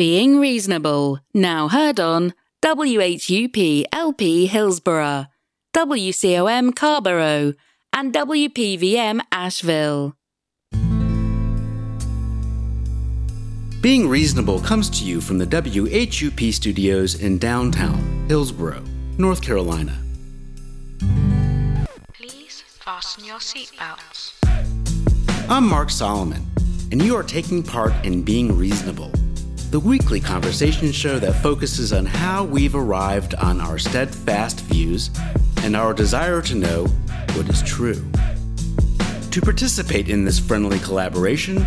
Being Reasonable, now heard on WHUP LP Hillsborough, WCOM Carrboro, and WPVM Asheville. Being Reasonable comes to you from the WHUP studios in downtown Hillsborough, North Carolina. Please fasten your seatbelts. I'm Mark Solomon, and you are taking part in Being Reasonable, the weekly conversation show that focuses on how we've arrived on our steadfast views and our desire to know what is true. To participate in this friendly collaboration,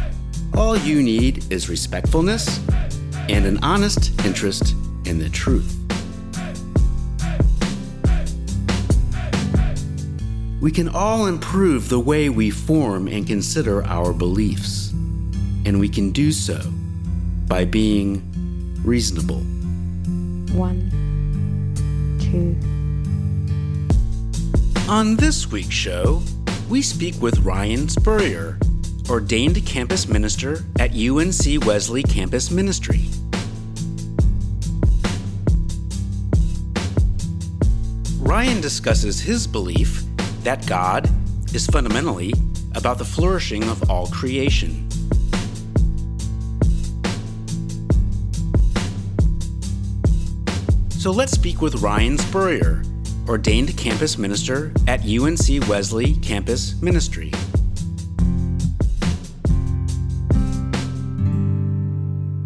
all you need is respectfulness and an honest interest in the truth. We can all improve the way we form and consider our beliefs, and we can do so by being reasonable. One, two. On this week's show, we speak with Ryan Spurrier ordained campus minister at UNC Wesley Campus Ministry. Ryan discusses his belief that God is fundamentally about the flourishing of all creation. So let's speak with Ryan Spurrier, ordained campus minister at UNC Wesley Campus Ministry.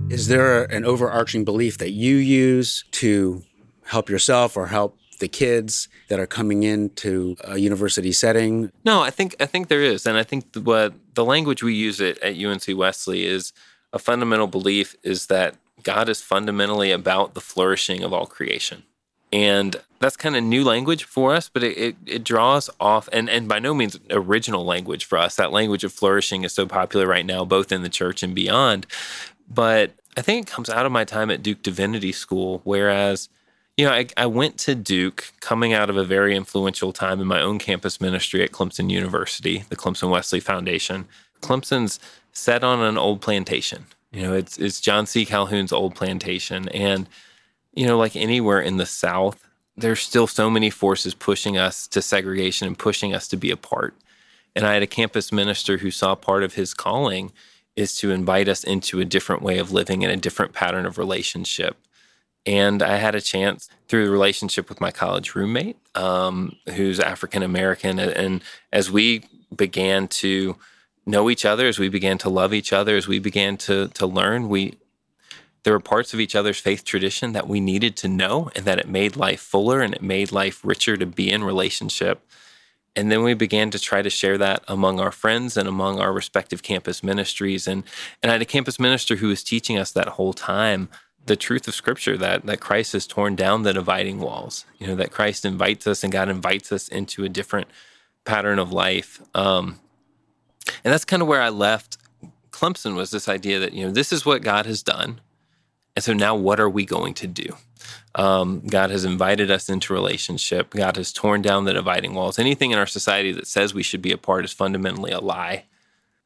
Is there an overarching belief that you use to help yourself or help the kids that are coming into a university setting? No, I think I think there is, and I think what the language we use it at UNC Wesley is a fundamental belief is that God is fundamentally about the flourishing of all creation. And that's kind of new language for us, but it, it, it, draws off, and, and by no means original language for us. That language of flourishing is so popular right now, both in the church and beyond. But I think it comes out of my time at Duke Divinity School, whereas, you know, I, I went to Duke coming out of a very influential time in my own campus ministry at Clemson University, the Clemson Wesley Foundation. Clemson's set on an old plantation. You know, it's it's John C. Calhoun's old plantation. And, you know, like anywhere in the South, there's still so many forces pushing us to segregation and pushing us to be apart. And I had a campus minister who saw part of his calling is to invite us into a different way of living and a different pattern of relationship. And I had a chance through the relationship with my college roommate, um, who's African American. And as we began to know each other, as we began to love each other, as we began to, to learn, we there were parts of each other's faith tradition that we needed to know and that it made life fuller and it made life richer to be in relationship. And then we began to try to share that among our friends and among our respective campus ministries. And, and I had a campus minister who was teaching us that whole time the truth of scripture that, that Christ has torn down the dividing walls, you know, that Christ invites us and God invites us into a different pattern of life. Um, and that's kind of where I left Clemson was this idea that, you know, this is what God has done. And so now what are we going to do? Um, God has invited us into relationship. God has torn down the dividing walls. Anything in our society that says we should be apart is fundamentally a lie.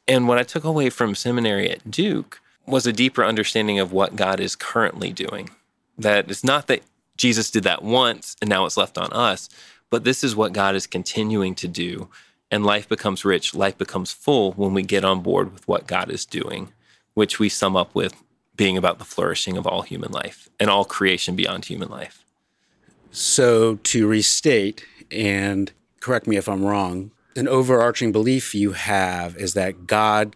And what I took away from seminary at Duke was a deeper understanding of what God is currently doing. That it's not that Jesus did that once and now it's left on us, but this is what God is continuing to do. And life becomes rich, life becomes full when we get on board with what God is doing, which we sum up with being about the flourishing of all human life and all creation beyond human life. So, to restate, and correct me if I'm wrong, an overarching belief you have is that God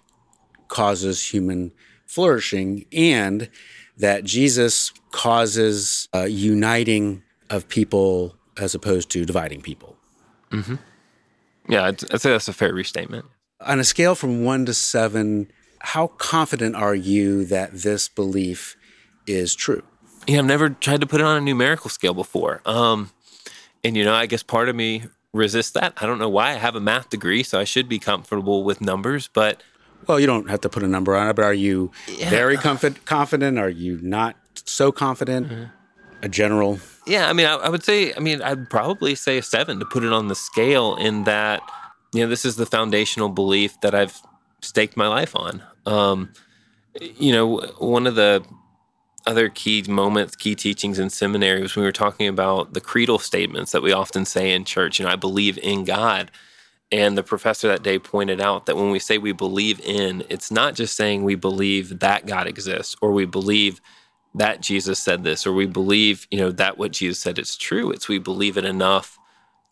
causes human flourishing and that Jesus causes uh, uniting of people as opposed to dividing people. Mm-hmm. Yeah, I'd, I'd say that's a fair restatement. On a scale from one to seven, how confident are you that this belief is true? Yeah, I've never tried to put it on a numerical scale before. Um, and, you know, I guess part of me resists that. I don't know why. I have a math degree, so I should be comfortable with numbers, but. Well, you don't have to put a number on it, but are you yeah. very confident? Confident? Are you not so confident? Mm-hmm. A general? Yeah, I mean, I, I would say, I mean, I'd probably say a seven to put it on the scale in that, you know, this is the foundational belief that I've staked my life on. Um, you know, one of the other key moments, key teachings in seminary was when we were talking about the creedal statements that we often say in church. You know, I believe in God. And the professor that day pointed out that when we say we believe in, it's not just saying we believe that God exists or we believe that Jesus said this or we believe, you know, that what Jesus said is true. It's we believe it enough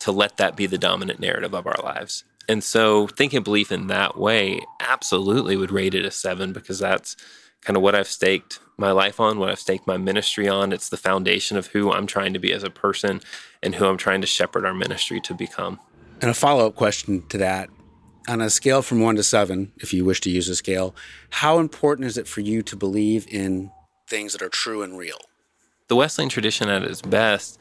to let that be the dominant narrative of our lives. And so thinking belief in that way absolutely would rate it a seven because that's kind of what I've staked my life on, what I've staked my ministry on. It's the foundation of who I'm trying to be as a person and who I'm trying to shepherd our ministry to become. And a follow up question to that on a scale from one to seven, if you wish to use a scale, how important is it for you to believe in things that are true and real? The Wesleyan tradition at its best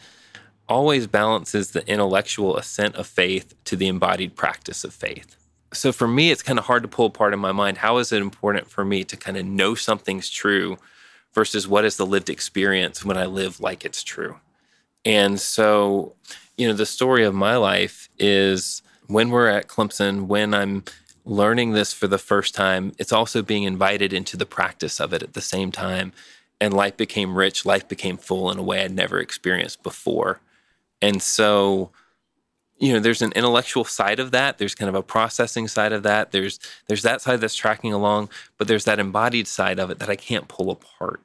always balances the intellectual assent of faith to the embodied practice of faith. So for me, it's kind of hard to pull apart in my mind. How is it important for me to kind of know something's true versus what is the lived experience when I live like it's true? And so, you know, the story of my life is when we're at Clemson, when I'm learning this for the first time, it's also being invited into the practice of it at the same time. And life became rich, life became full in a way I'd never experienced before. And so, you know, there's an intellectual side of that. There's kind of a processing side of that. There's there's that side that's tracking along, but there's that embodied side of it that I can't pull apart.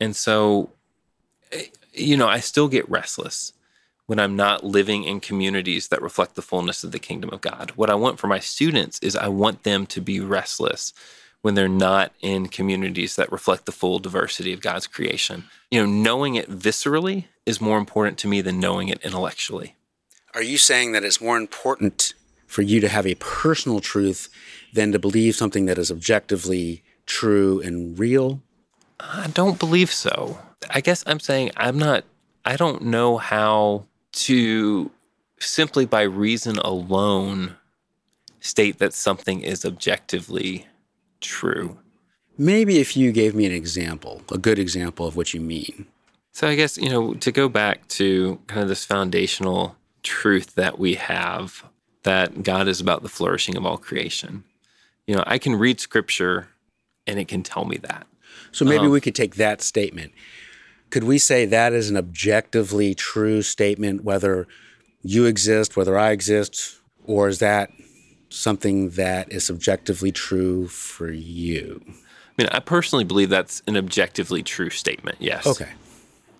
And so, eh, you know, I still get restless when I'm not living in communities that reflect the fullness of the kingdom of God. What I want for my students is I want them to be restless when they're not in communities that reflect the full diversity of God's creation. You know, knowing it viscerally is more important to me than knowing it intellectually. Are you saying that it's more important for you to have a personal truth than to believe something that is objectively true and real? I don't believe so. I guess I'm saying I'm not, I don't know how to simply by reason alone state that something is objectively true. Maybe if you gave me an example, a good example of what you mean. So I guess, you know, to go back to kind of this foundational truth that we have that God is about the flourishing of all creation. You know, I can read scripture and it can tell me that. So maybe um, we could take that statement. Could we say that is an objectively true statement, whether you exist, whether I exist, or is that something that is subjectively true for you? I mean, I personally believe that's an objectively true statement, yes. Okay.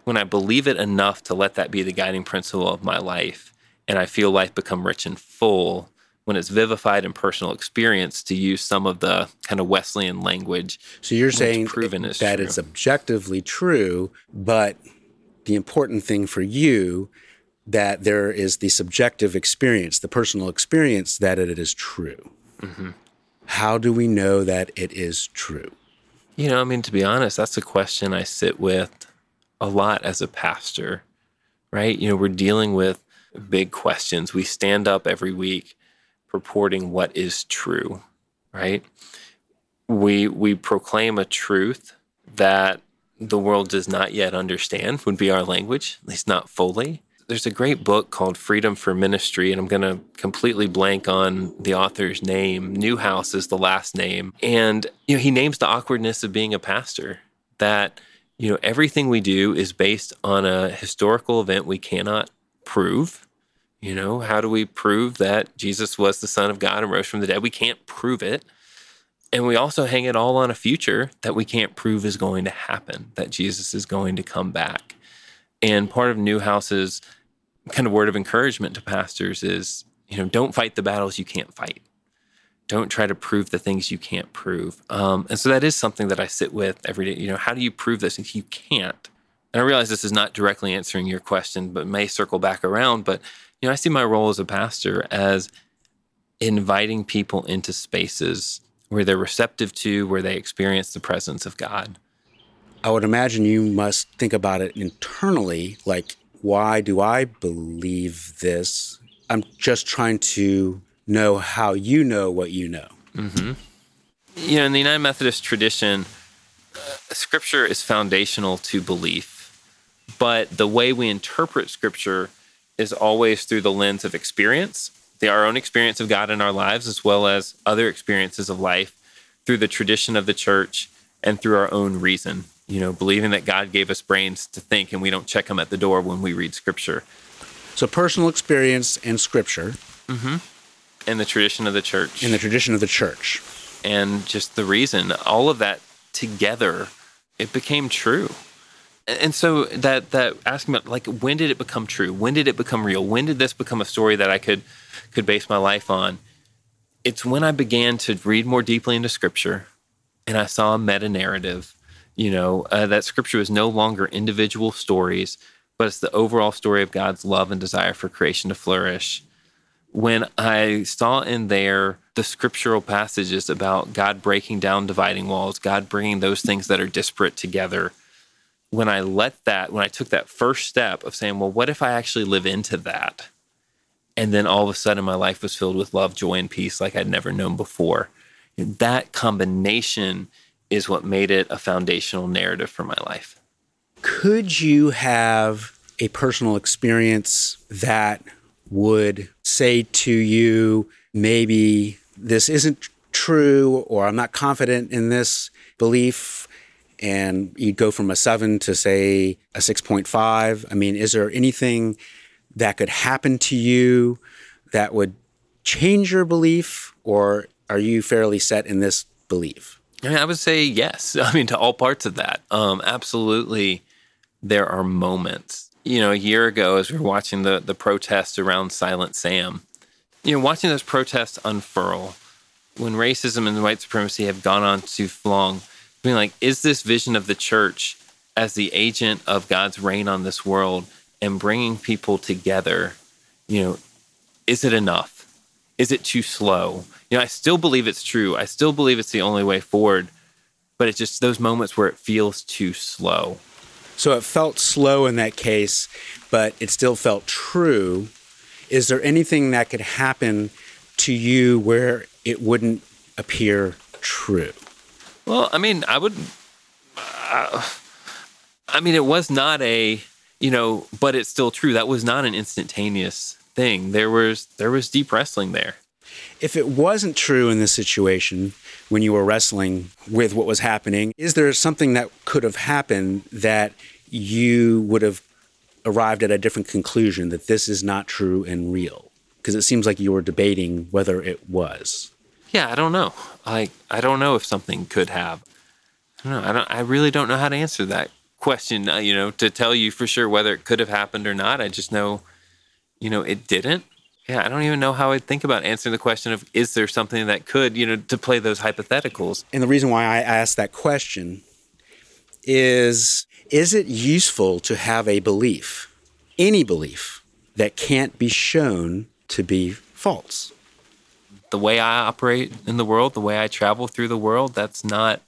When I believe it enough to let that be the guiding principle of my life, and I feel life become rich and full, when it's vivified in personal experience, to use some of the kind of Wesleyan language. So you're saying proven that true. it's objectively true, but the important thing for you that there is the subjective experience, the personal experience that it is true. Mm-hmm. How do we know that it is true? You know, I mean, to be honest, that's a question I sit with a lot as a pastor, right? You know, we're dealing with big questions. We stand up every week purporting what is true, right? We we proclaim a truth that the world does not yet understand would be our language, at least not fully there's a great book called Freedom for Ministry, and I'm going to completely blank on the author's name. Neuhaus is the last name. And, you know, he names the awkwardness of being a pastor that, you know, everything we do is based on a historical event we cannot prove. You know, how do we prove that Jesus was the Son of God and rose from the dead? We can't prove it. And we also hang it all on a future that we can't prove is going to happen, that Jesus is going to come back. And part of Neuhaus's kind of word of encouragement to pastors is, you know, don't fight the battles you can't fight. Don't try to prove the things you can't prove. Um, and so that is something that I sit with every day. You know, how do you prove this if you can't? And I realize this is not directly answering your question, but may circle back around. But, you know, I see my role as a pastor as inviting people into spaces where they're receptive to, where they experience the presence of God. I would imagine you must think about it internally, like, why do I believe this? I'm just trying to know how you know what you know. Mm-hmm. You know, in the United Methodist tradition, uh, scripture is foundational to belief, but the way we interpret scripture is always through the lens of experience, the, our own experience of God in our lives, as well as other experiences of life through the tradition of the church and through our own reason. you know, believing that God gave us brains to think and we don't check them at the door when we read scripture. So personal experience and scripture mm-hmm. And the tradition of the church. in the tradition of the church. and just the reason all of that together it became true And- so that that asking about like when did it become true? When did it become real? When did this become a story that i could could base my life on? It's when i began to read more deeply into scripture and i saw a meta narrative you know uh, that scripture is no longer individual stories but it's the overall story of god's love and desire for creation to flourish. When I saw in there the scriptural passages about God breaking down dividing walls, God bringing those things that are disparate together, when I let that, when I took that first step of saying, well, what if I actually live into that? And then all of a sudden my life was filled with love, joy, and peace like I'd never known before. That combination is what made it a foundational narrative for my life. Could you have a personal experience that would say to you, maybe this isn't true, or I'm not confident in this belief, and you'd go from a seven to say a 6.5? I mean, is there anything that could happen to you that would change your belief, or are you fairly set in this belief? I, would say yes. I mean, to all parts of that. Um, absolutely, there are moments. You know, a year ago, as we were watching the the protests around Silent Sam, you know, watching those protests unfurl, when racism and white supremacy have gone on too long, being like, is this vision of the church as the agent of God's reign on this world and bringing people together? You know, is it enough? Is it too slow? You know, I still believe it's true. I still believe it's the only way forward, but it's just those moments where it feels too slow. So it felt slow in that case, but it still felt true. Is there anything that could happen to you where it wouldn't appear true? Well, I mean, I would. Uh, I mean, it was not a, you know, but it's still true. That was not an instantaneous thing. There was there was deep wrestling there. If it wasn't true in this situation when you were wrestling with what was happening, is there something that could have happened that you would have arrived at a different conclusion that this is not true and real? Because it seems like you were debating whether it was. Yeah, I don't know. Like, I don't know if something could have. I don't know. I don't. I really don't know how to answer that question. Uh, you know, to tell you for sure whether it could have happened or not. I just know, you know, it didn't. Yeah, I don't even know how I'd think about answering the question of is there something that could, you know, to play those hypotheticals. And the reason why I asked that question is is it useful to have a belief, any belief, that can't be shown to be false? The way I operate in the world, the way I travel through the world, that's not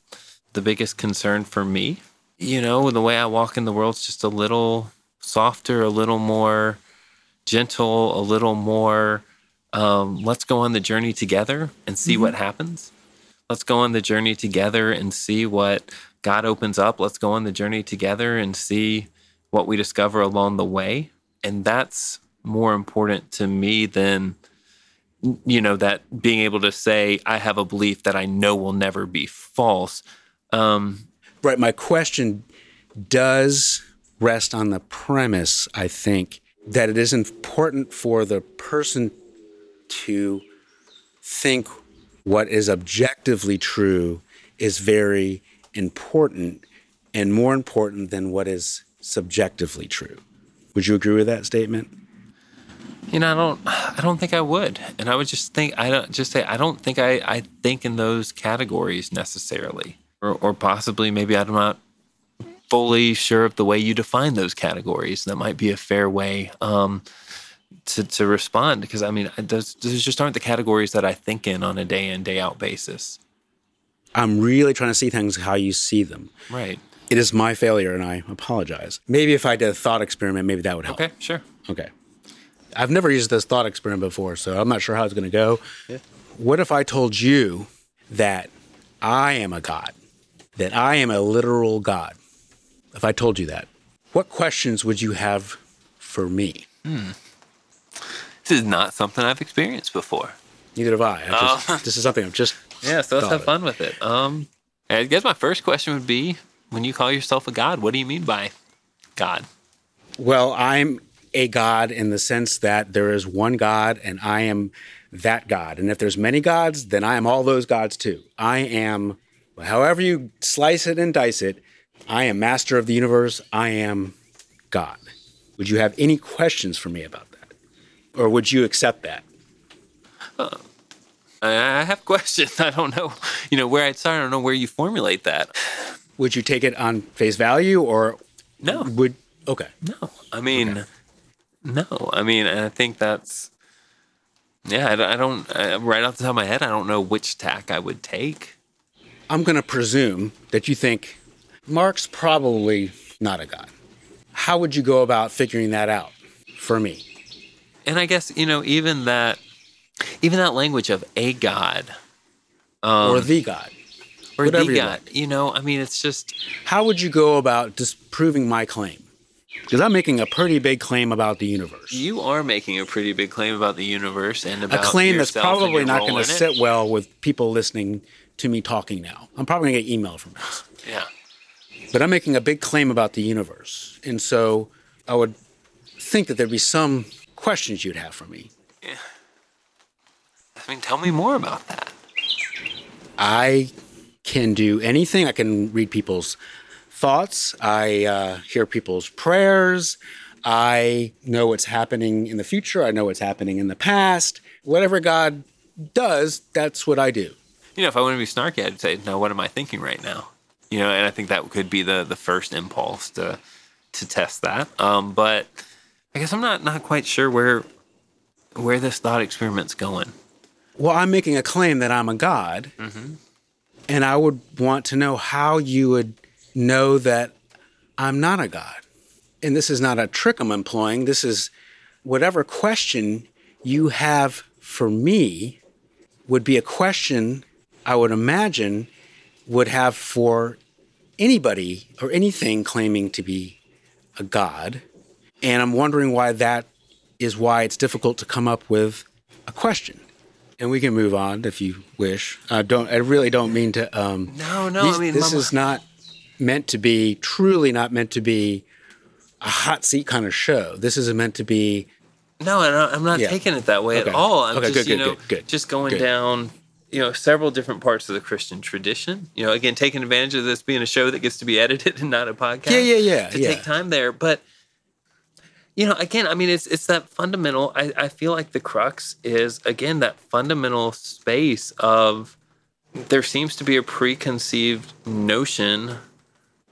the biggest concern for me. You know, the way I walk in the world's just a little softer, a little more gentle, a little more um, let's go on the journey together and see what happens. Let's go on the journey together and see what God opens up. Let's go on the journey together and see what we discover along the way. And that's more important to me than you know that being able to say i have a belief that i know will never be false um, Right. My question does rest on the premise, I think, that it is important for the person to think what is objectively true is very important and more important than what is subjectively true. Would you agree with that statement? You know i don't i don't think i would and i would just think i don't just say i don't think i i think in those categories necessarily or, or possibly maybe i'm not fully sure of the way you define those categories that might be a fair way um, to, to respond because i mean those, those just aren't the categories that i think in on a day in day out basis I'm really trying to see things how you see them. right It is my failure, and I apologize. Maybe if I did a thought experiment, maybe that would help. okay sure Okay. I've never used this thought experiment before, so I'm not sure how it's going to go. What if I told you that I am a God, that I am a literal God? If I told you that, what questions would you have for me? this is not something i've experienced before Neither have I. Just, this is something I've just Yeah, so let's have of. fun with it. Um, I guess my first question would be, when you call yourself a God, what do you mean by God? Well, I'm a God in the sense that there is one God and I am that God. And if there's many gods, then I am all those gods too. I am, however you slice it and dice it, I am master of the universe. I am God. Would you have any questions for me about that? Or would you accept that? Uh, I I have questions. I don't know, you know, where I'd start. I don't know where you formulate that. Would you take it on face value or No, would, okay. no. I mean, no. I mean, I think that's, yeah, I don't, I don't uh, right off the top of my head, I don't know which tack I would take. I'm going to presume that you think Mark's probably not a God. How would you go about figuring that out for me? And I guess, you know, even that, even that language of a God or the God? or Whatever the you God, you know, I mean, it's just, How would you go about disproving my claim? Because I'm making a pretty big claim about the universe. you are making a pretty big claim about the universe and about A claim that's probably not going to sit well with people listening to me talking now. I'm probably going to get email from this. Yeah. But I'm making a big claim about the universe. And so I would think that there'd be some questions you'd have for me. Yeah. I mean, tell me more about that. I can do anything. I can read people's thoughts. I uh, hear people's prayers. I know what's happening in the future. I know what's happening in the past. Whatever God does, that's what I do. You know, if I want to be snarky, I'd say, no, what am I thinking right now? You know, and I think that could be the the first impulse to to test that. Um, but I guess I'm not not quite sure where where this thought experiment's going. Well, I'm making a claim that I'm a God, and I would want to know how you would know that I'm not a God. And this is not a trick I'm employing. This is whatever question you have for me would be a question I would imagine would have for anybody or anything claiming to be a God. And I'm wondering why that is why it's difficult to come up with a question. And we can move on if you wish. I don't. I really don't mean to. Um, No, no, I mean, this Mama- is not meant to be. Truly, not meant to be a hot seat kind of show. This is meant to be. No, I'm not Yeah. taking it that way Okay. at all. I'm Okay, just, good, you good, know, good, good, just going down, you know, several different parts of the Christian tradition. You know, again, taking advantage of this being a show that gets to be edited and not a podcast. Yeah, yeah, yeah, To yeah. take time there, but you know, again, I mean, it's it's that fundamental. I, I feel like the crux is again that fundamental space of there seems to be a preconceived notion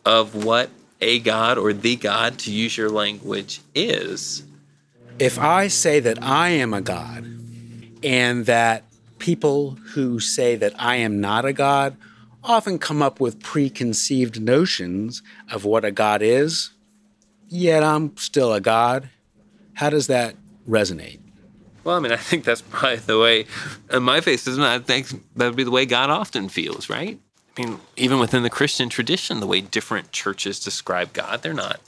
of what a god or the god, to use your language, is. If I say that I am a God, and that people who say that I am not a God often come up with preconceived notions of what a God is, yet I'm still a God. How does that resonate? Well, I mean, I think that's probably the way, in my face, isn't it? I think that would be the way God often feels, right? I mean, even within the Christian tradition, the way different churches describe God, they're not,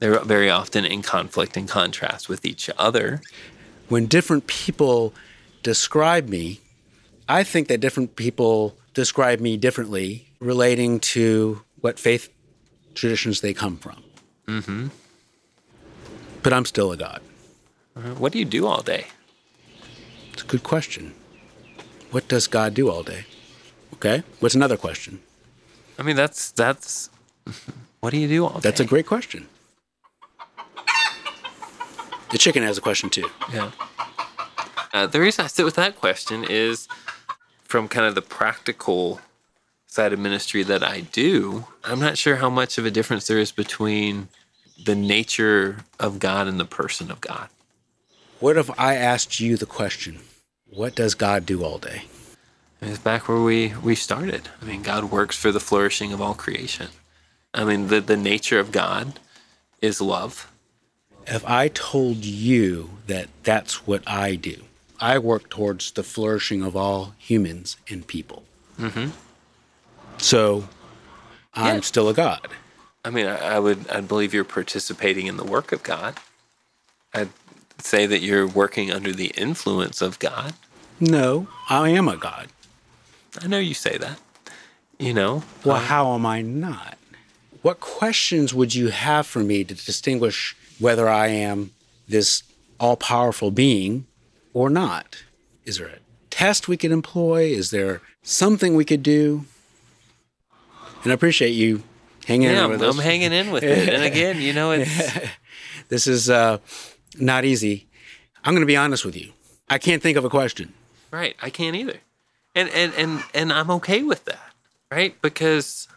they're very often in conflict and contrast with each other. when different people describe me, I think that different people describe me differently relating to what faith traditions they come from. Mm-hmm. But I'm still a God. What do you do all day? It's a good question. What does God do all day? Okay. What's another question? I mean, that's, that's, what do you do all day? That's a great question. The chicken has a question too. Yeah. Uh, the reason I sit with that question is from kind of the practical side of ministry that I do. I'm not sure how much of a difference there is between the nature of God and the person of God. What if I asked you the question, what does God do all day? It's back where we, we started. I mean, God works for the flourishing of all creation. I mean, the, the nature of God is love. If I told you that that's what I do, I work towards the flourishing of all humans and people. Mm-hmm. So I'm Yeah. still a God. I mean, I, I would I believe you're participating in the work of God. I'd say that you're working under the influence of God. No, I am a God. I know you say that. You know, Well, how am I not? what questions would you have for me to distinguish whether I am this all powerful being or not? Is there a test we could employ? Is there something we could do? And I appreciate you hanging Yeah, in I'm, with I'm hanging in with it. And again, you know, it's This is uh, not easy. I'm going to be honest with you. I can't think of a question. right. I can't either, and and and and I'm okay with that, right? Because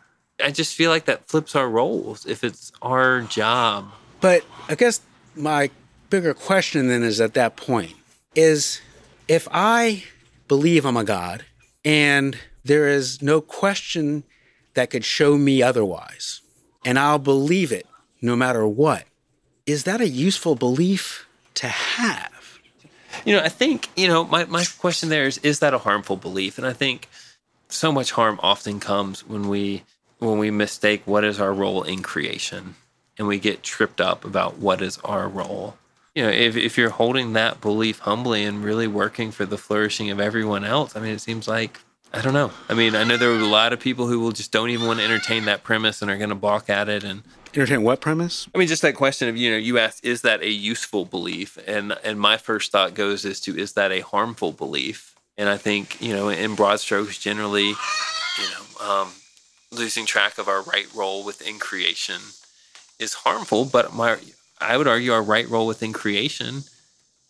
I just feel like that flips our roles. If it's our job, But I guess my bigger question then is at that point is if I believe I'm a God and there is no question that could show me otherwise, and I'll believe it no matter what, is that a useful belief to have? You know, I think you know my my question there is: is that a harmful belief? And I think so much harm often comes when we when we mistake what is our role in creation, and we get tripped up about what is our role. You know, if if you're holding that belief humbly and really working for the flourishing of everyone else, I mean, it seems like I don't know. I mean, I know there are a lot of people who will just don't even want to entertain that premise and are going to balk at it and Entertain what premise? I mean, just that question of you know, you asked, is that a useful belief? And and my first thought goes as to is that a harmful belief? And I think you know, in broad strokes, generally, you know, um, losing track of our right role within creation is harmful. But my, I would argue, our right role within creation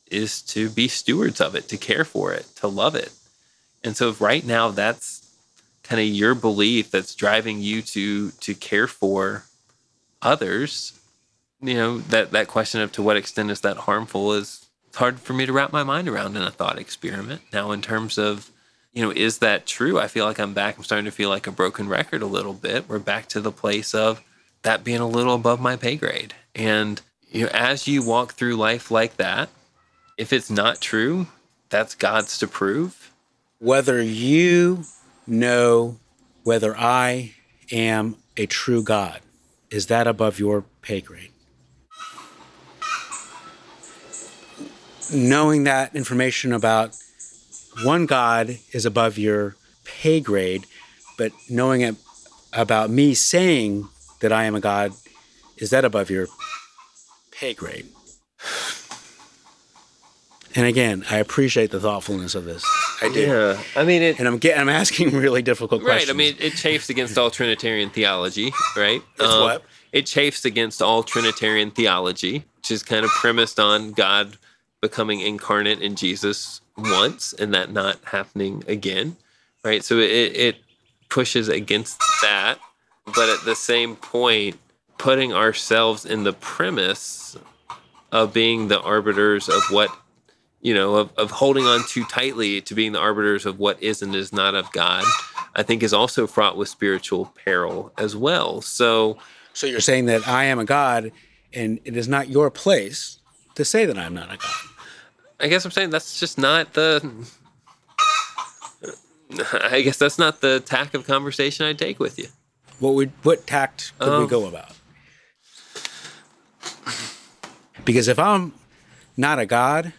is to be stewards of it, to care for it, to love it. And so, right now, that's kind of your belief that's driving you to to care for others, you know, that that question of to what extent is that harmful is hard for me to wrap my mind around in a thought experiment. Now, in terms of, you know, is that true? I feel like I'm back. I'm starting to feel like a broken record a little bit. We're back to the place of that being a little above my pay grade. And you know, as you walk through life like that, if it's not true, that's God's to prove. Whether you know whether I am a true God, is that above your pay grade? Knowing that information about one God is above your pay grade, but knowing it about me saying that I am a God, is that above your pay grade? And again, I appreciate the thoughtfulness of this. I do. Yeah, I mean it. And I'm getting, I'm asking really difficult questions. Right. I mean, it chafes against all Trinitarian theology, right? Um, It's what? It chafes against all Trinitarian theology, which is kind of premised on God becoming incarnate in Jesus once and that not happening again, right? So it, it pushes against that, but at the same point, putting ourselves in the premise of being the arbiters of what you know, of, of holding on too tightly to being the arbiters of what is and is not of God, I think is also fraught with spiritual peril as well. So, So you're saying that I am a God, and it is not your place to say that I'm not a God. I guess I'm saying that's just not the. I guess that's not the tack of conversation I take with you. What would what tact could we Um, go about? Because if I'm not a God,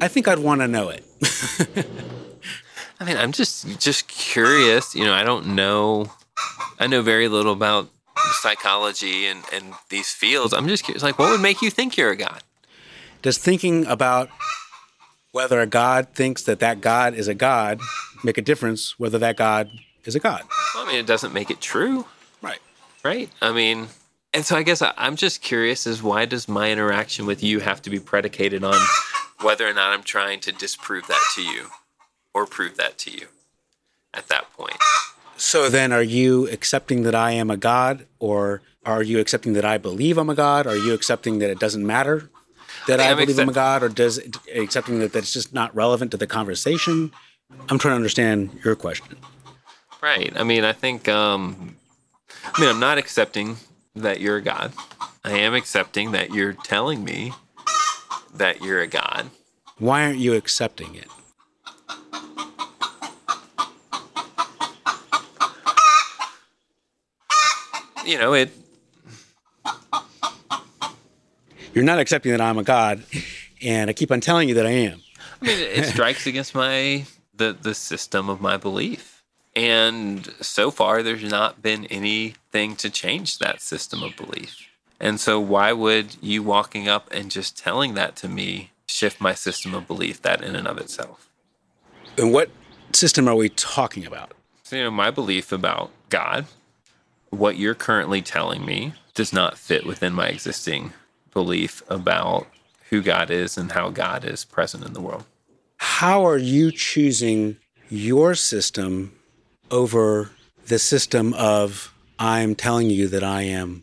I think I'd want to know it. I mean, I'm just just curious. You know, I don't know. I know very little about psychology and and these fields. I'm just curious. Like, what would make you think you're a god? Does thinking about whether a God thinks that that God is a God make a difference whether that God is a God? Well, I mean, it doesn't make it true. Right. right? I mean, and so I guess I, I'm just curious: is why does my interaction with you have to be predicated on whether or not I'm trying to disprove that to you or prove that to you at that point? So then, are you accepting that I am a God, or are you accepting that I believe I'm a God? Are you accepting that it doesn't matter that I, I'm believe I'm a God, or does accepting that that's just not relevant to the conversation? I'm trying to understand your question. Right. I mean, I think. Um, I mean, I'm not accepting that you're a god. I am accepting that you're telling me that you're a god. Why aren't you accepting it? You know, it. You're not accepting that I'm a God, and I keep on telling you that I am. I mean, it strikes against my the the system of my belief. And so far, there's not been anything to change that system of belief. And so, why would you walking up and just telling that to me shift my system of belief, that in and of itself? And what system are we talking about? So, you know, my belief about God, what you're currently telling me, does not fit within my existing belief about who God is and how God is present in the world. How are you choosing your system over the system of I'm telling you that I am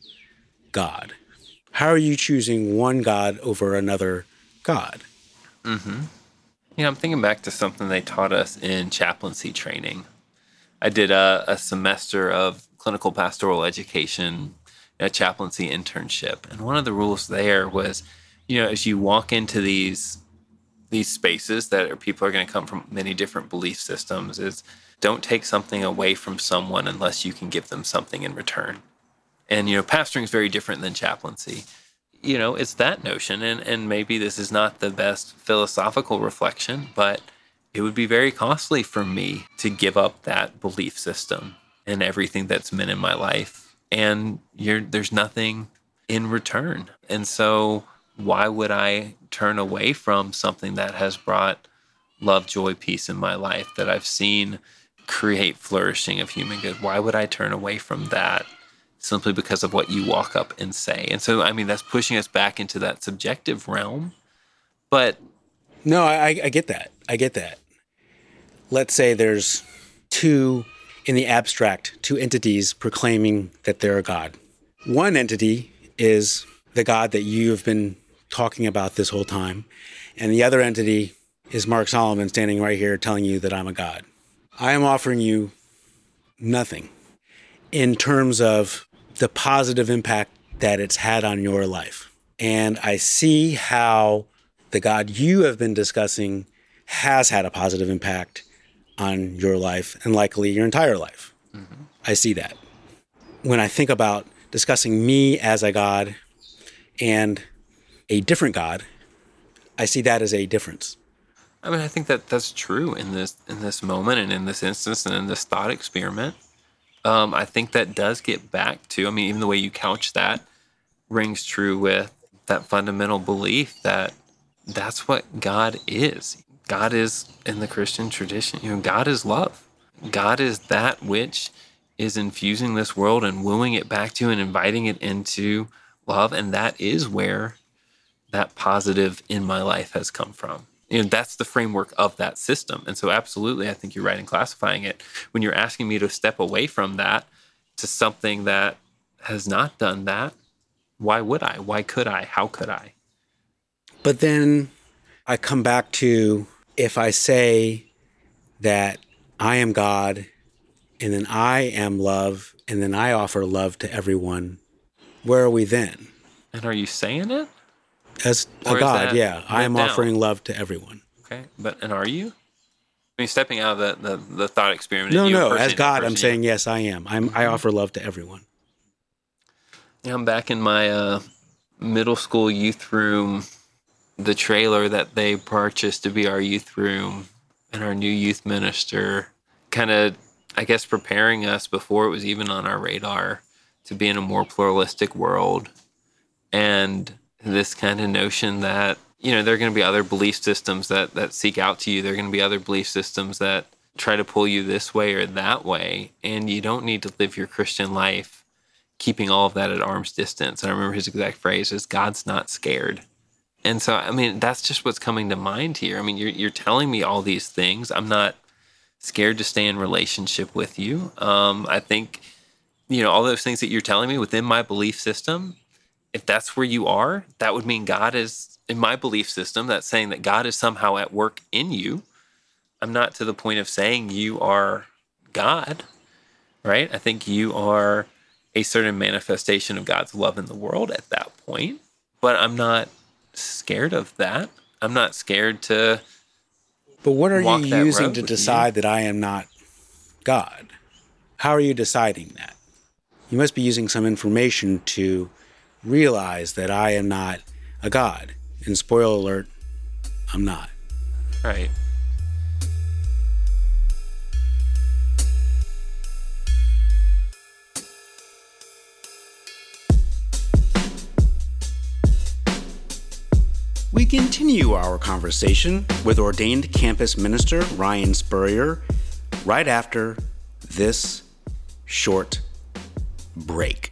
God? How are you choosing one God over another God? Mm-hmm. You know, I'm thinking back to something they taught us in chaplaincy training. I did a, a semester of clinical pastoral education, a chaplaincy internship, and one of the rules there was, you know, as you walk into these these spaces that are, people are going to come from many different belief systems, is don't take something away from someone unless you can give them something in return. And you know, pastoring is very different than chaplaincy you know, it's that notion. And, and maybe this is not the best philosophical reflection, but it would be very costly for me to give up that belief system and everything that's meant in my life. And there's nothing in return. And so, why would I turn away from something that has brought love, joy, peace in my life that I've seen create flourishing of human good? Why would I turn away from that simply because of what you walk up and say. And so, I mean, that's pushing us back into that subjective realm. But no, I, I get that. I get that. Let's say there's two in the abstract, two entities proclaiming that they're a God. One entity is the God that you have been talking about this whole time, and the other entity is Mark Solomon standing right here telling you that I'm a God. I am offering you nothing in terms of the positive impact that it's had on your life. And I see how the God you have been discussing has had a positive impact on your life and likely your entire life. Mm-hmm. I see that. When I think about discussing me as a God and a different God, I see that as a difference. I mean, I think that that's true in this in this moment and in this instance and in this thought experiment um, I think that does get back to, I mean, even the way you couch that rings true with that fundamental belief that that's what God is. God is in the Christian tradition, you know, God is love. God is that which is infusing this world and wooing it back to and inviting it into love. And that is where that positive in my life has come from you know that's the framework of that system. And so absolutely i think you're right in classifying it. When you're asking me to step away from that to something that has not done that why would i? Why could i? How could i? But then i come back to if i say that i am god and then i am love and then i offer love to everyone where are we then? And are you saying it as a God, yeah. I am down? offering love to everyone. Okay. But and are you? I mean, stepping out of the, the, the thought experiment. No, no. As God, I'm saying yes, I am. I'm. I mm-hmm. offer love to everyone. Yeah, I'm back in my uh, middle school youth room. The trailer that they purchased to be our youth room and our new youth minister, kind of, I guess, preparing us before it was even on our radar to be in a more pluralistic world. And this kind of notion that you know there are going to be other belief systems that that seek out to you. There are going to be other belief systems that try to pull you this way or that way. And you don't need to live your christian life keeping all of that at arm's distance. And i remember his exact phrase is god's not scared. And so i mean that's just what's coming to mind here. I mean you're, you're telling me all these things. I'm not scared to stay in relationship with you. Um, i think you know all those things that you're telling me within my belief system if that's where you are, that would mean God is, in my belief system, that's saying that God is somehow at work in you. I'm not to the point of saying you are God, right? I think you are a certain manifestation of God's love in the world at that point. But I'm not scared of that. I'm not scared to. But what are you using to decide you? that I am not God? How are you deciding that? You must be using some information to realize that I am not a god. And spoiler alert, I'm not. Right. We continue our conversation with ordained campus minister Ryan Spurrier right after this short break.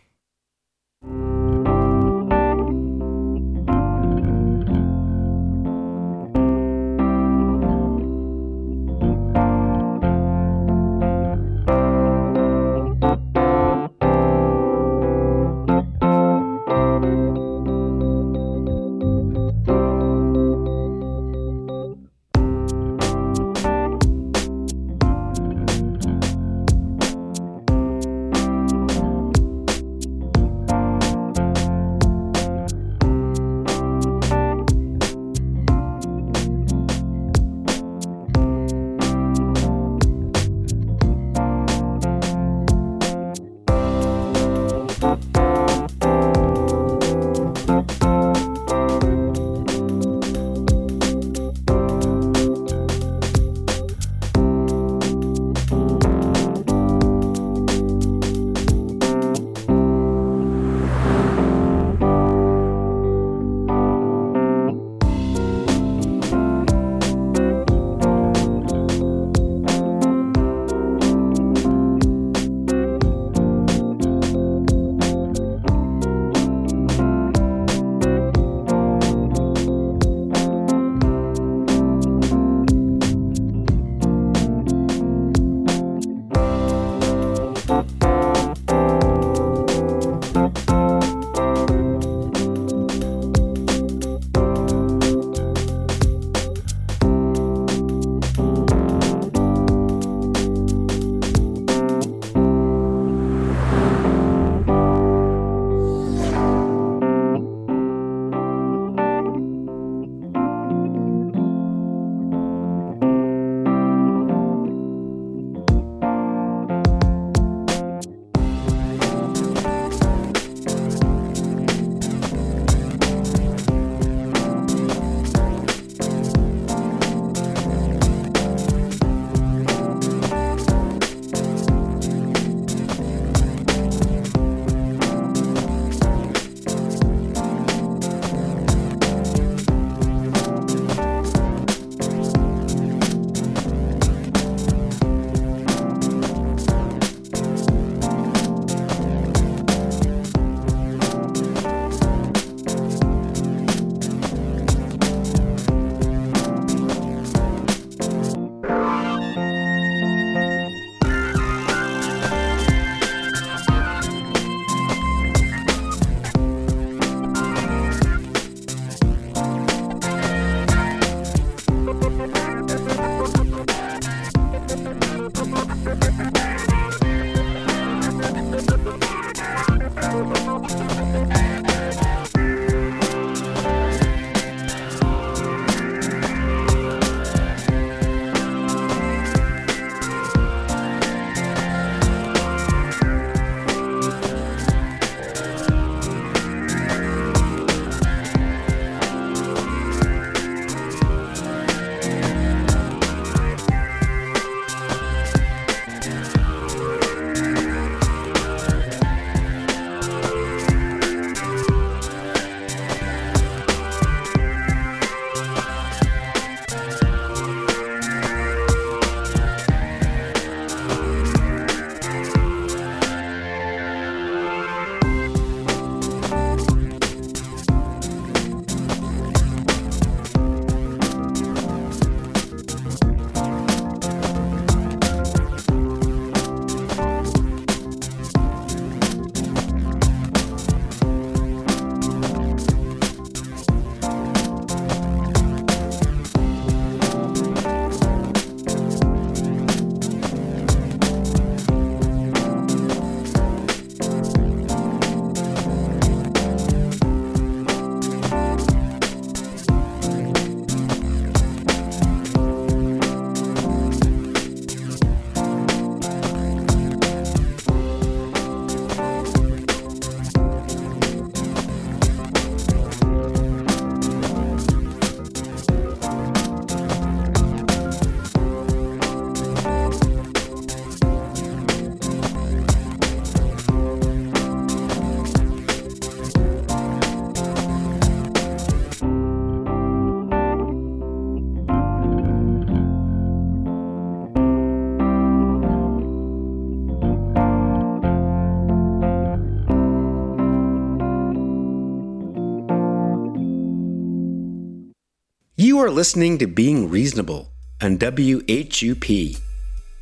You are listening to Being Reasonable on WHUP.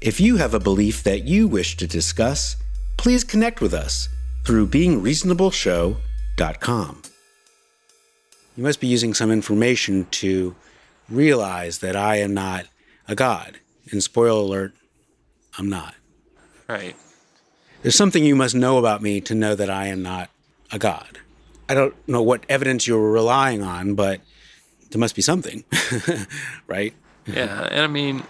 If you have a belief that you wish to discuss, please connect with us through beingreasonableshow.com. You must be using some information to realize that I am not a god. And spoiler alert, I'm not. Right. There's something you must know about me to know that I am not a god. I don't know what evidence you're relying on, but there must be something, right? Yeah. And I mean,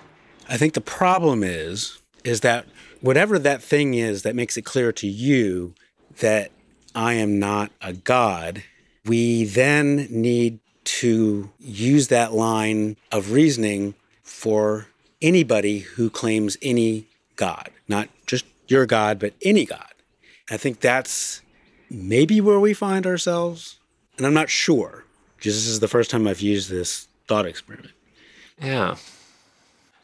I think the problem is is that whatever that thing is that makes it clear to you that I am not a god, we then need to use that line of reasoning for anybody who claims any god, not just your god, but any god. I think that's maybe where we find ourselves, and I'm not sure because this is the first time I've used this thought experiment. Yeah.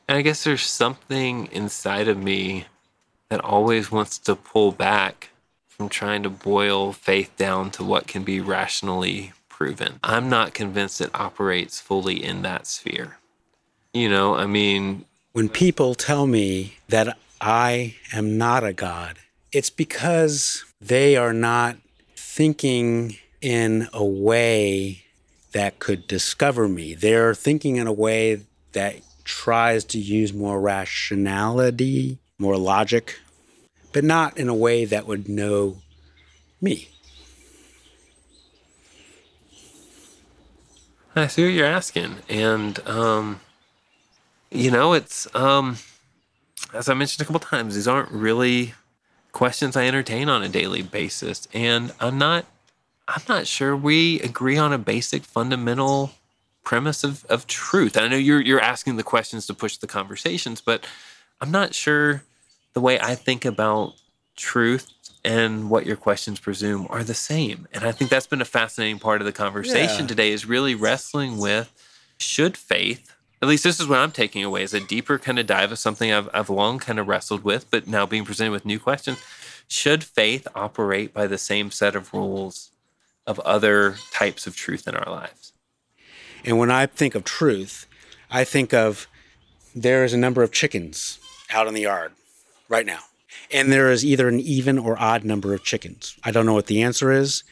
And I guess there's something inside of me that always wants to pull back from trying to boil faith down to what can be rationally proven. I'm not convinced it operates fully in that sphere. You know, I mean, when people tell me that I am not a God, it's because they are not thinking in a way that could discover me. They're thinking in a way that tries to use more rationality, more logic, but not in a way that would know me. I see what you're asking. And, um, you know, it's, um, as I mentioned a couple times, these aren't really questions I entertain on a daily basis. And I'm not I'm not sure we agree on a basic fundamental premise of, of truth. And I know you're you're asking the questions to push the conversations, but I'm not sure the way I think about truth and what your questions presume are the same. And I think that's been a fascinating part of the conversation Yeah. today is really wrestling with should faith, at least this is what I'm taking away, is a deeper kind of dive of something I've, I've long kind of wrestled with, but now being presented with new questions. Should faith operate by the same set of rules of other types of truth in our lives? And when I think of truth, I think of there is a number of chickens out in the yard right now. And there is either an even or odd number of chickens. I don't know what the answer is,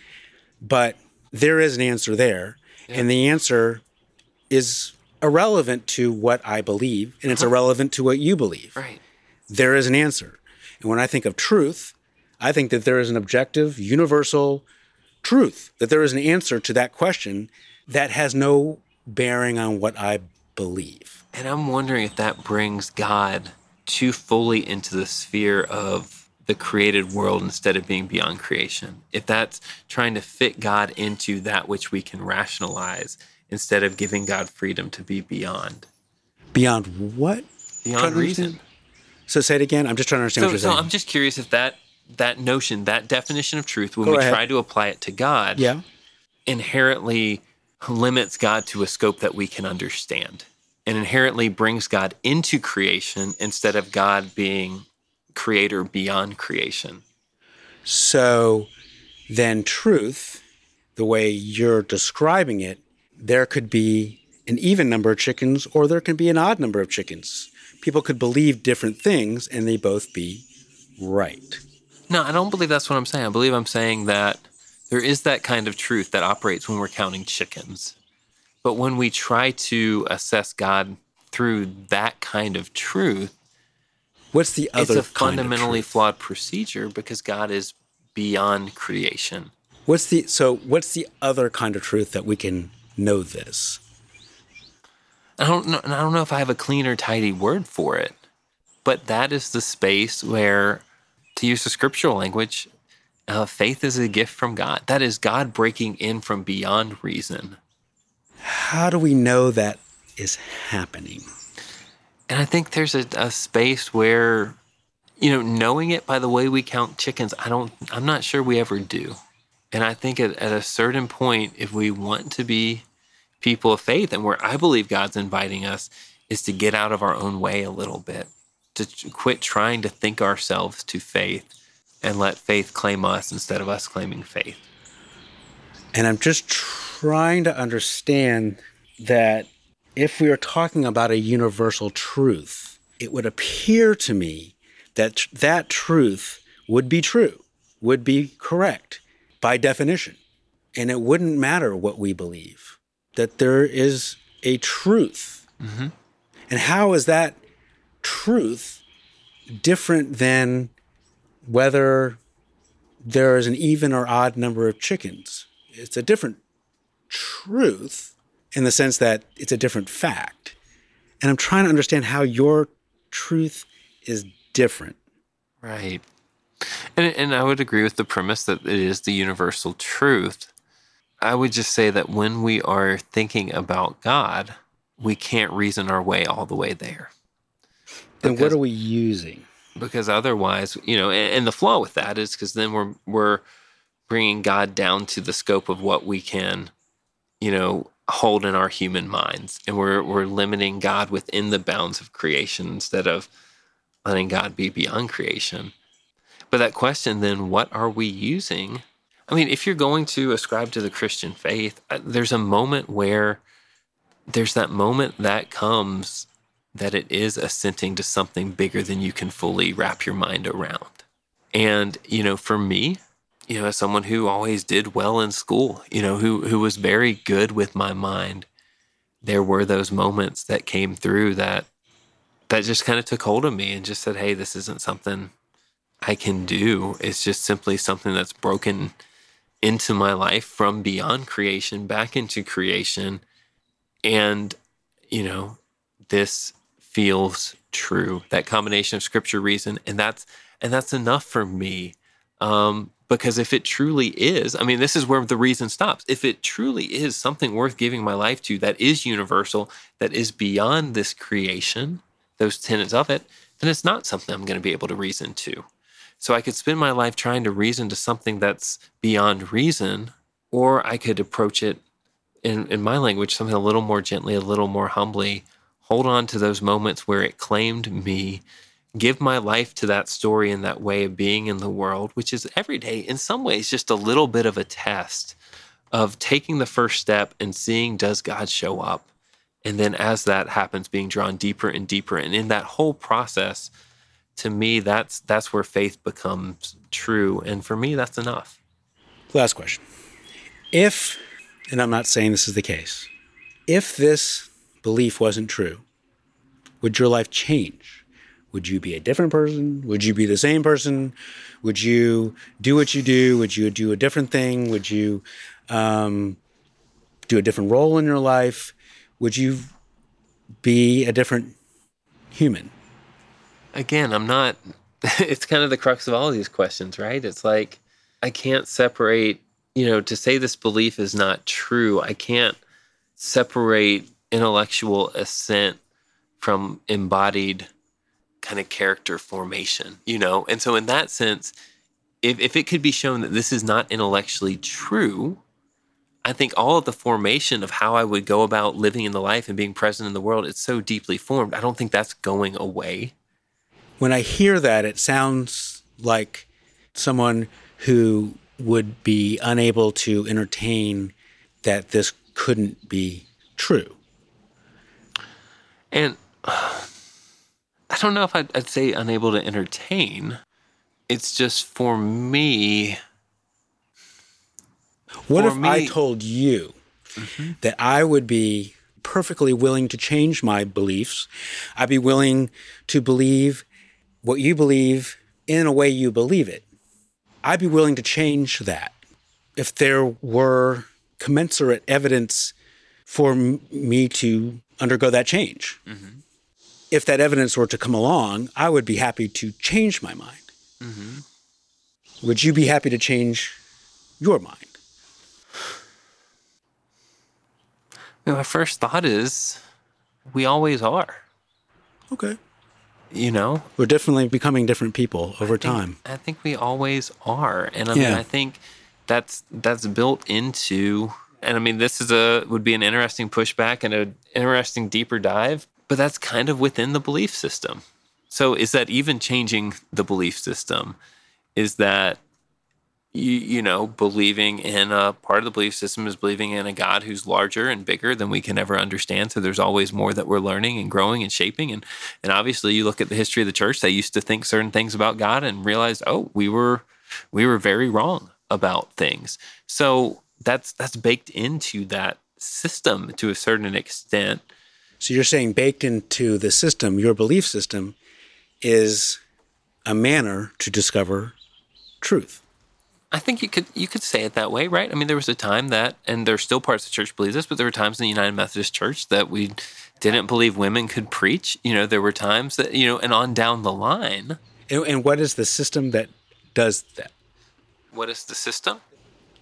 but there is an answer there. And the answer is irrelevant to what I believe, and it's uh-huh. irrelevant to what you believe. Right. There is an answer. And when I think of truth, I think that there is an objective, universal truth, that there is an answer to that question that has no bearing on what I believe. And I'm wondering if that brings God too fully into the sphere of the created world instead of being beyond creation. If that's trying to fit God into that which we can rationalize instead of giving God freedom to be beyond. Beyond what? Beyond reason. So say it again. I'm just trying to understand So, what you're so saying. I'm just curious if that that notion, that definition of truth, when Go we ahead. try to apply it to God, yeah. inherently limits God to a scope that we can understand and inherently brings God into creation instead of God being creator beyond creation. So then, truth, the way you're describing it, there could be an even number of chickens or there could be an odd number of chickens. People could believe different things and they both be right. No, I don't believe that's what I'm saying. I believe I'm saying that there is that kind of truth that operates when we're counting chickens. But when we try to assess God through that kind of truth, What's the other? it's a fundamentally flawed procedure because God is beyond creation. What's the so? What's the other kind of truth that we can know this? I don't know. and I don't know if I have a clean or tidy word for it, but that is the space where, to use the scriptural language, uh, faith is a gift from God. That is God breaking in from beyond reason. How do we know that is happening? And I think there's a, a space where, you know, knowing it by the way we count chickens, I don't, I'm not sure we ever do. And I think at, at a certain point, if we want to be people of faith, and where I believe God's inviting us, is to get out of our own way a little bit, to quit trying to think ourselves to faith and let faith claim us instead of us claiming faith. And I'm just trying to understand that if we are talking about a universal truth, it would appear to me that that truth would be true, would be correct by definition. And it wouldn't matter what we believe, that there is a truth. Mm-hmm. And how is that truth different than whether there is an even or odd number of chickens? It's a different truth in the sense that it's a different fact. And I'm trying to understand how your truth is different. Right. And, and I would agree with the premise that it is the universal truth. I would just say that when we are thinking about God, we can't reason our way all the way there. Then what are we using? because otherwise, you know, and, and the flaw with that is because then we're we're bringing God down to the scope of what we can, you know, hold in our human minds, and we're we're limiting God within the bounds of creation instead of letting God be beyond creation. But that question, then, what are we using? I mean, if you're going to ascribe to the Christian faith, uh, there's a moment where there's that moment that comes that it is assenting to something bigger than you can fully wrap your mind around. And, you know, for me, you know, as someone who always did well in school, you know, who who was very good with my mind, there were those moments that came through that that just kind of took hold of me and just said, "Hey, this isn't something I can do. It's just simply something that's broken into my life from beyond creation back into creation." And, you know, this feels true that combination of scripture reason and that's and that's enough for me. Um because if it truly is i mean this is where the reason stops. If it truly is something worth giving my life to that is universal that is beyond this creation those tenets of it then it's not something i'm going to be able to reason to. So i could spend my life trying to reason to something that's beyond reason or i could approach it in, in my language, something a little more gently, a little more humbly, hold on to those moments where it claimed me, give my life to that story and that way of being in the world, which is every day, in some ways, just a little bit of a test of taking the first step and seeing does God show up? And then as that happens, being drawn deeper and deeper. And in that whole process, to me, that's that's where faith becomes true. And for me, that's enough. Last question. If, and I'm not saying this is the case, if this belief wasn't true, would your life change? Would you be a different person? Would you be the same person? Would you do what you do? Would you do a different thing? Would you um, do a different role in your life? Would you be a different human? again, I'm not, it's kind of the crux of all of these questions, right? It's like, I can't separate, you know, to say this belief is not true, I can't separate intellectual assent from embodied kind of character formation, you know? And so, in that sense, if, if it could be shown that this is not intellectually true, I think all of the formation of how I would go about living in the life and being present in the world, it's so deeply formed. I don't think that's going away. when I hear that, it sounds like someone who would be unable to entertain that this couldn't be true. And uh, I don't know if I'd, I'd say unable to entertain. It's just for me, What For if I told you that I would be perfectly willing to change my beliefs? I'd be willing to believe what you believe in a way you believe it. I'd be willing to change that if there were commensurate evidence for m- me to undergo that change. Mm-hmm. If that evidence were to come along, I would be happy to change my mind. Mm-hmm. Would you be happy to change your mind? you know, my first thought is we always are, Okay. you know? We're definitely becoming different people over time. I think we always are. And I mean, Yeah. I think that's that's built into and I mean this is a would be an interesting pushback and an interesting deeper dive, but that's kind of within the belief system. So is that even changing the belief system? Is that you, you know, believing in a part of the belief system is believing in a God who's larger and bigger than we can ever understand. So there's always more that we're learning and growing and shaping. And and obviously, you look at the history of the church; they used to think certain things about God and realized, oh, we were we were very wrong about things. So that's that's baked into that system to a certain extent. So you're saying baked into the system, your belief system, is a manner to discover truth. I think you could you could say it that way, right? I mean, there was a time that, and there's still parts of the church believe this, but there were times in the United Methodist Church that we didn't believe women could preach. You know, there were times that you know, and on down the line. And, and what is the system that does that? What is the system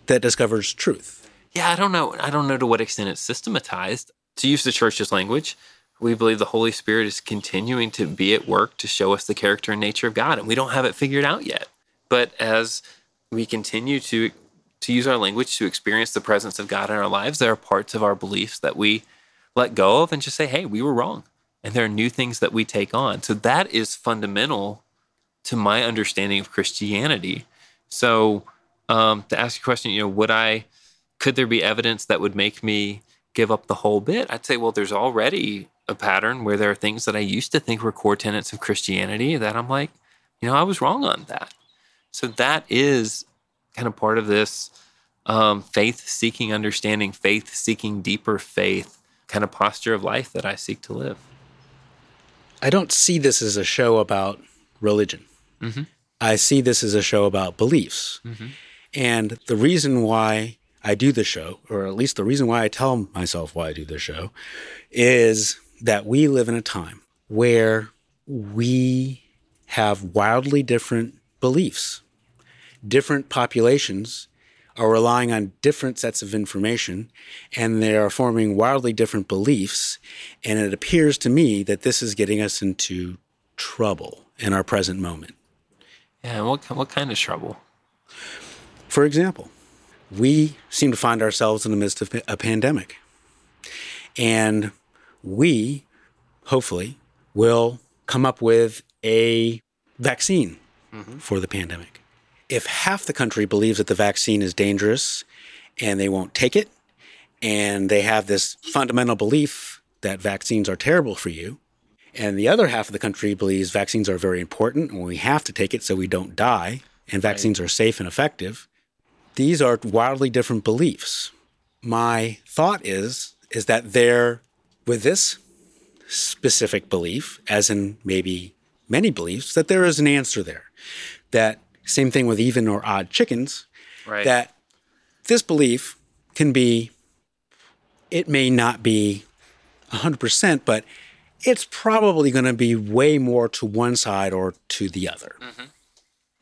that discovers truth? Yeah, I don't know. I don't know to what extent it's systematized. To use the church's language, we believe the Holy Spirit is continuing to be at work to show us the character and nature of God, and we don't have it figured out yet. But as we continue to to use our language to experience the presence of God in our lives, there are parts of our beliefs that we let go of and just say, "Hey, we were wrong." And there are new things that we take on. So that is fundamental to my understanding of Christianity. So um, to ask a question, you know, would I could there be evidence that would make me give up the whole bit? I'd say, well, there's already a pattern where there are things that I used to think were core tenets of Christianity that I'm like, you know, I was wrong on that. So that is kind of part of this um, faith seeking understanding, faith seeking deeper faith kind of posture of life that I seek to live. I don't see this as a show about religion. Mm-hmm. I see this as a show about beliefs. Mm-hmm. And the reason why I do the show, or at least the reason why I tell myself why I do the show, is that we live in a time where we have wildly different beliefs. Different populations are relying on different sets of information and they are forming wildly different beliefs. And it appears to me that this is getting us into trouble in our present moment. Yeah, what, what kind of trouble? For example, we seem to find ourselves in the midst of a pandemic. And we, hopefully, will come up with a vaccine mm-hmm. for the pandemic. If half the country believes that the vaccine is dangerous and they won't take it, and they have this fundamental belief that vaccines are terrible for you, and the other half of the country believes vaccines are very important and we have to take it so we don't die, and vaccines right. are safe and effective, these are wildly different beliefs. My thought is is that there with this specific belief, as in maybe many beliefs, that there is an answer there. That same thing with even or odd chickens. Right. That this belief can be, it may not be 100%, but it's probably going to be way more to one side or to the other. Mm-hmm.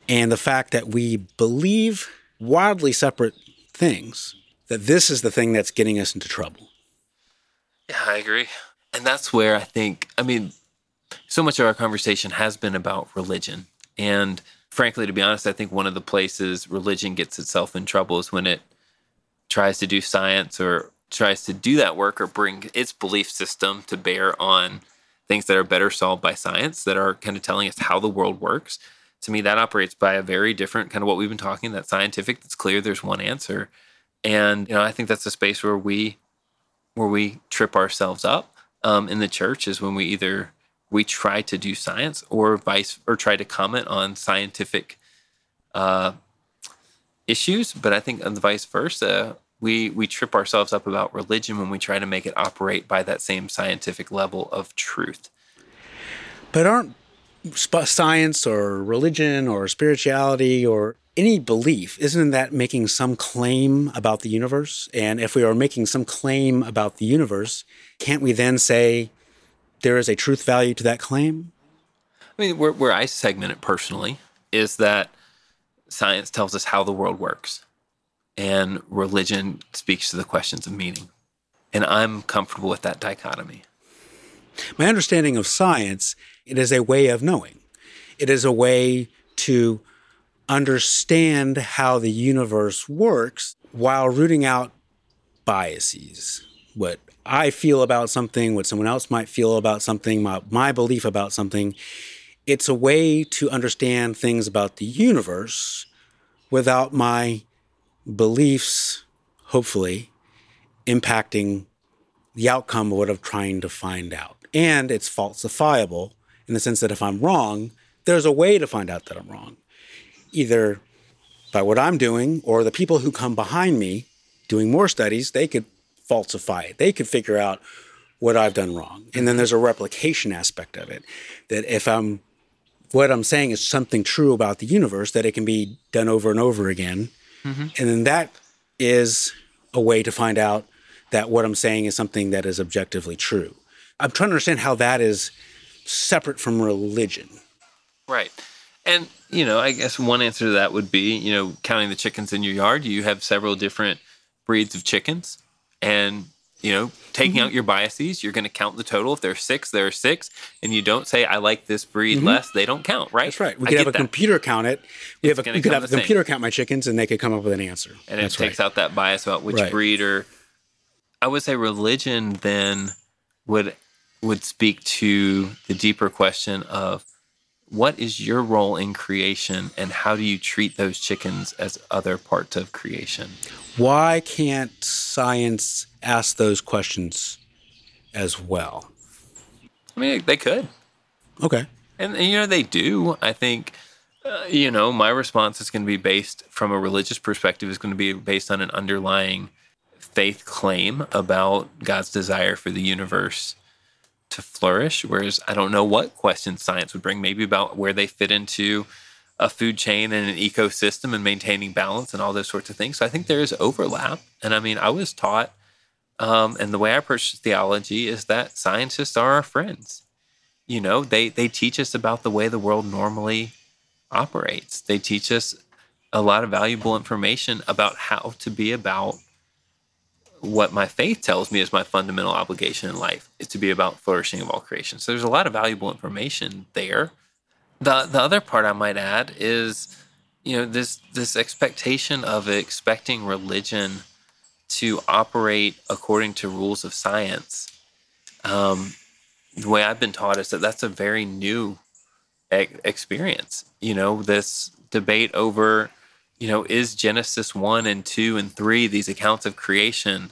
And the fact that we believe wildly separate things, that this is the thing that's getting us into trouble. Yeah, I agree. And that's where I think, I mean, so much of our conversation has been about religion. And frankly, to be honest, I think one of the places religion gets itself in trouble is when it tries to do science or tries to do that work or bring its belief system to bear on things that are better solved by science that are kind of telling us how the world works. To me, that operates by a very different kind of what we've been talking, that scientific, that's clear, there's one answer. And, you know, I think that's a space where we where we trip ourselves up um, in the church is when we either we try to do science or vice or try to comment on scientific uh, issues. But I think on the vice versa, we we trip ourselves up about religion when we try to make it operate by that same scientific level of truth. But aren't science or religion or spirituality or any belief, isn't that making some claim about the universe? And if we are making some claim about the universe, can't we then say there is a truth value to that claim? I mean, where, where I segment it personally is that science tells us how the world works, and religion speaks to the questions of meaning. And I'm comfortable with that dichotomy. My understanding of science, it is a way of knowing. It is a way to understand how the universe works while rooting out biases. What I feel about something, what someone else might feel about something, my, my belief about something. It's a way to understand things about the universe without my beliefs, hopefully, impacting the outcome of what I'm trying to find out. And it's falsifiable in the sense that if I'm wrong, there's a way to find out that I'm wrong, either by what I'm doing or the people who come behind me doing more studies, they could falsify it. They could figure out what I've done wrong. And then there's a replication aspect of it that if I'm what I'm saying is something true about the universe, that it can be done over and over again. Mm-hmm. And then that is a way to find out that what I'm saying is something that is objectively true. I'm trying to understand how that is separate from religion. Right. And, you know, I guess one answer to that would be, you know, counting the chickens in your yard. You have several different breeds of chickens. And, you know, taking Mm-hmm. out your biases, you're going to count the total. If there's six, there are six. And you don't say, I like this breed less, they don't count, right? Mm-hmm. That's right. We I could have a that. computer count it. We have a, we could have a same. computer count my chickens and they could come up with an answer. and it takes right. out that bias about which Right. breed or I would say religion then would would speak to the deeper question of what is your role in creation and how do you treat those chickens as other parts of creation? Why can't science ask those questions as well? I mean, they could. Okay. And, and, you know, they do. I think, uh, you know, my response is going to be based from a religious perspective, is going to be based on an underlying faith claim about God's desire for the universe to flourish. Whereas I don't know what questions science would bring, maybe about where they fit into a food chain and an ecosystem and maintaining balance and all those sorts of things. So I think there is overlap. And I mean, I was taught, um, and the way I approach theology is that scientists are our friends you know they they teach us about the way the world normally operates they teach us a lot of valuable information about how to be about what my faith tells me is my fundamental obligation in life is to be about flourishing of all creation. So there's a lot of valuable information there. The the other part i might add is you know this this expectation of expecting religion to operate according to rules of science. Um, the way I've been taught is that that's a very new e- experience. You know, this debate over, you know, is Genesis 1 and 2 and 3, these accounts of creation,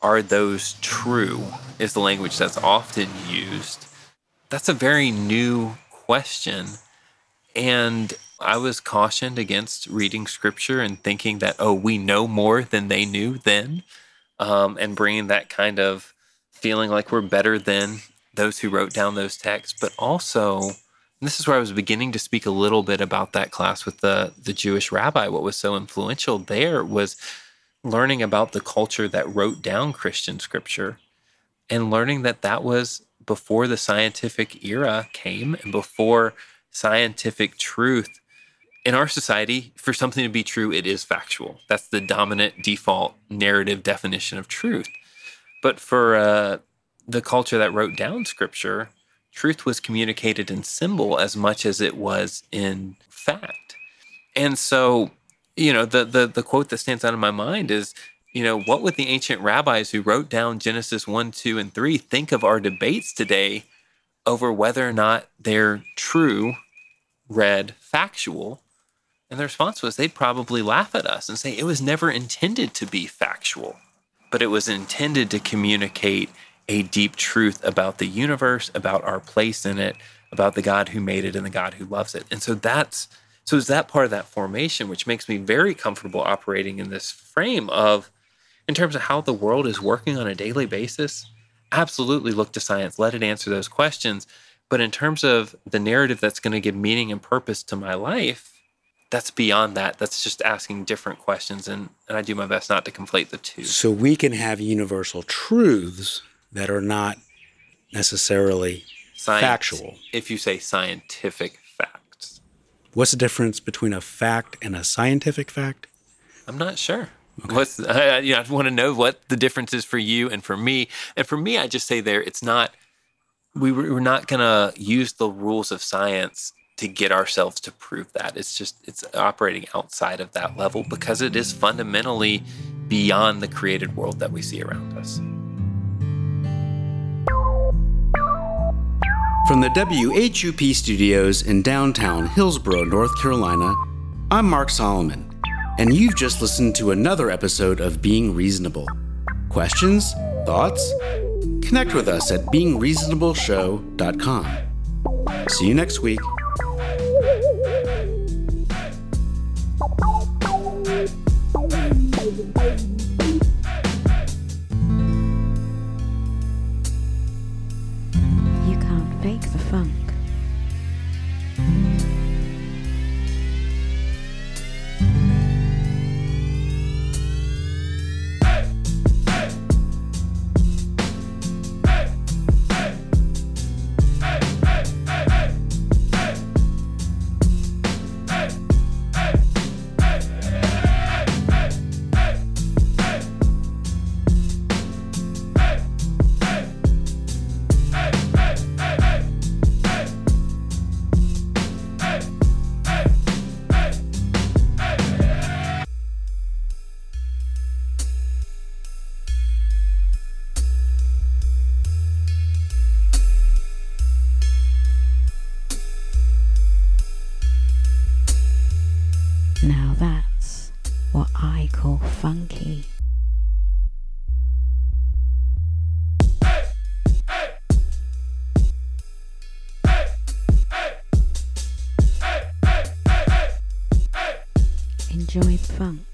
are those true? Is the language that's often used. That's a very new question. And I was cautioned against reading scripture and thinking that, oh, we know more than they knew then, um, and bringing that kind of feeling like we're better than those who wrote down those texts, but also, and this is where I was beginning to speak a little bit about that class with the the Jewish rabbi. What was so influential there was learning about the culture that wrote down Christian scripture, and learning that that was before the scientific era came and before scientific truth. In our society, for something to be true, it is factual. That's the dominant default narrative definition of truth. But for uh, the culture that wrote down scripture, truth was communicated in symbol as much as it was in fact. And so, you know, the the the quote that stands out in my mind is, you know, what would the ancient rabbis who wrote down Genesis 1, 2, and 3 think of our debates today over whether or not they're true, read, factual? And the response was they'd probably laugh at us and say it was never intended to be factual but it was intended to communicate a deep truth about the universe, about our place in it, about the God who made it and the God who loves it. And so that's so is that part of that formation, which makes me very comfortable operating in this frame of in terms of how the world is working on a daily basis. Absolutely look to science, let it answer those questions. But in terms of the narrative that's going to give meaning and purpose to my life, that's beyond that. That's just asking different questions. And, and I do my best not to conflate the two. So we can have universal truths that are not necessarily Science, factual. If you say scientific facts, What's the difference between a fact and a scientific fact? I'm not sure. What's I, you know, I want to know what the difference is for you and for me. And for me, I just say there, it's not. We were, we're not going to use the rules of science to get ourselves to prove that. It's just it's operating outside of that level because it is fundamentally beyond the created world that we see around us. From the WHUP studios in downtown Hillsborough, North Carolina, I'm Mark Solomon, and you've just listened to another episode of Being Reasonable. Questions? Thoughts? Connect with us at beingreasonableshow.com. See you next week. Funk.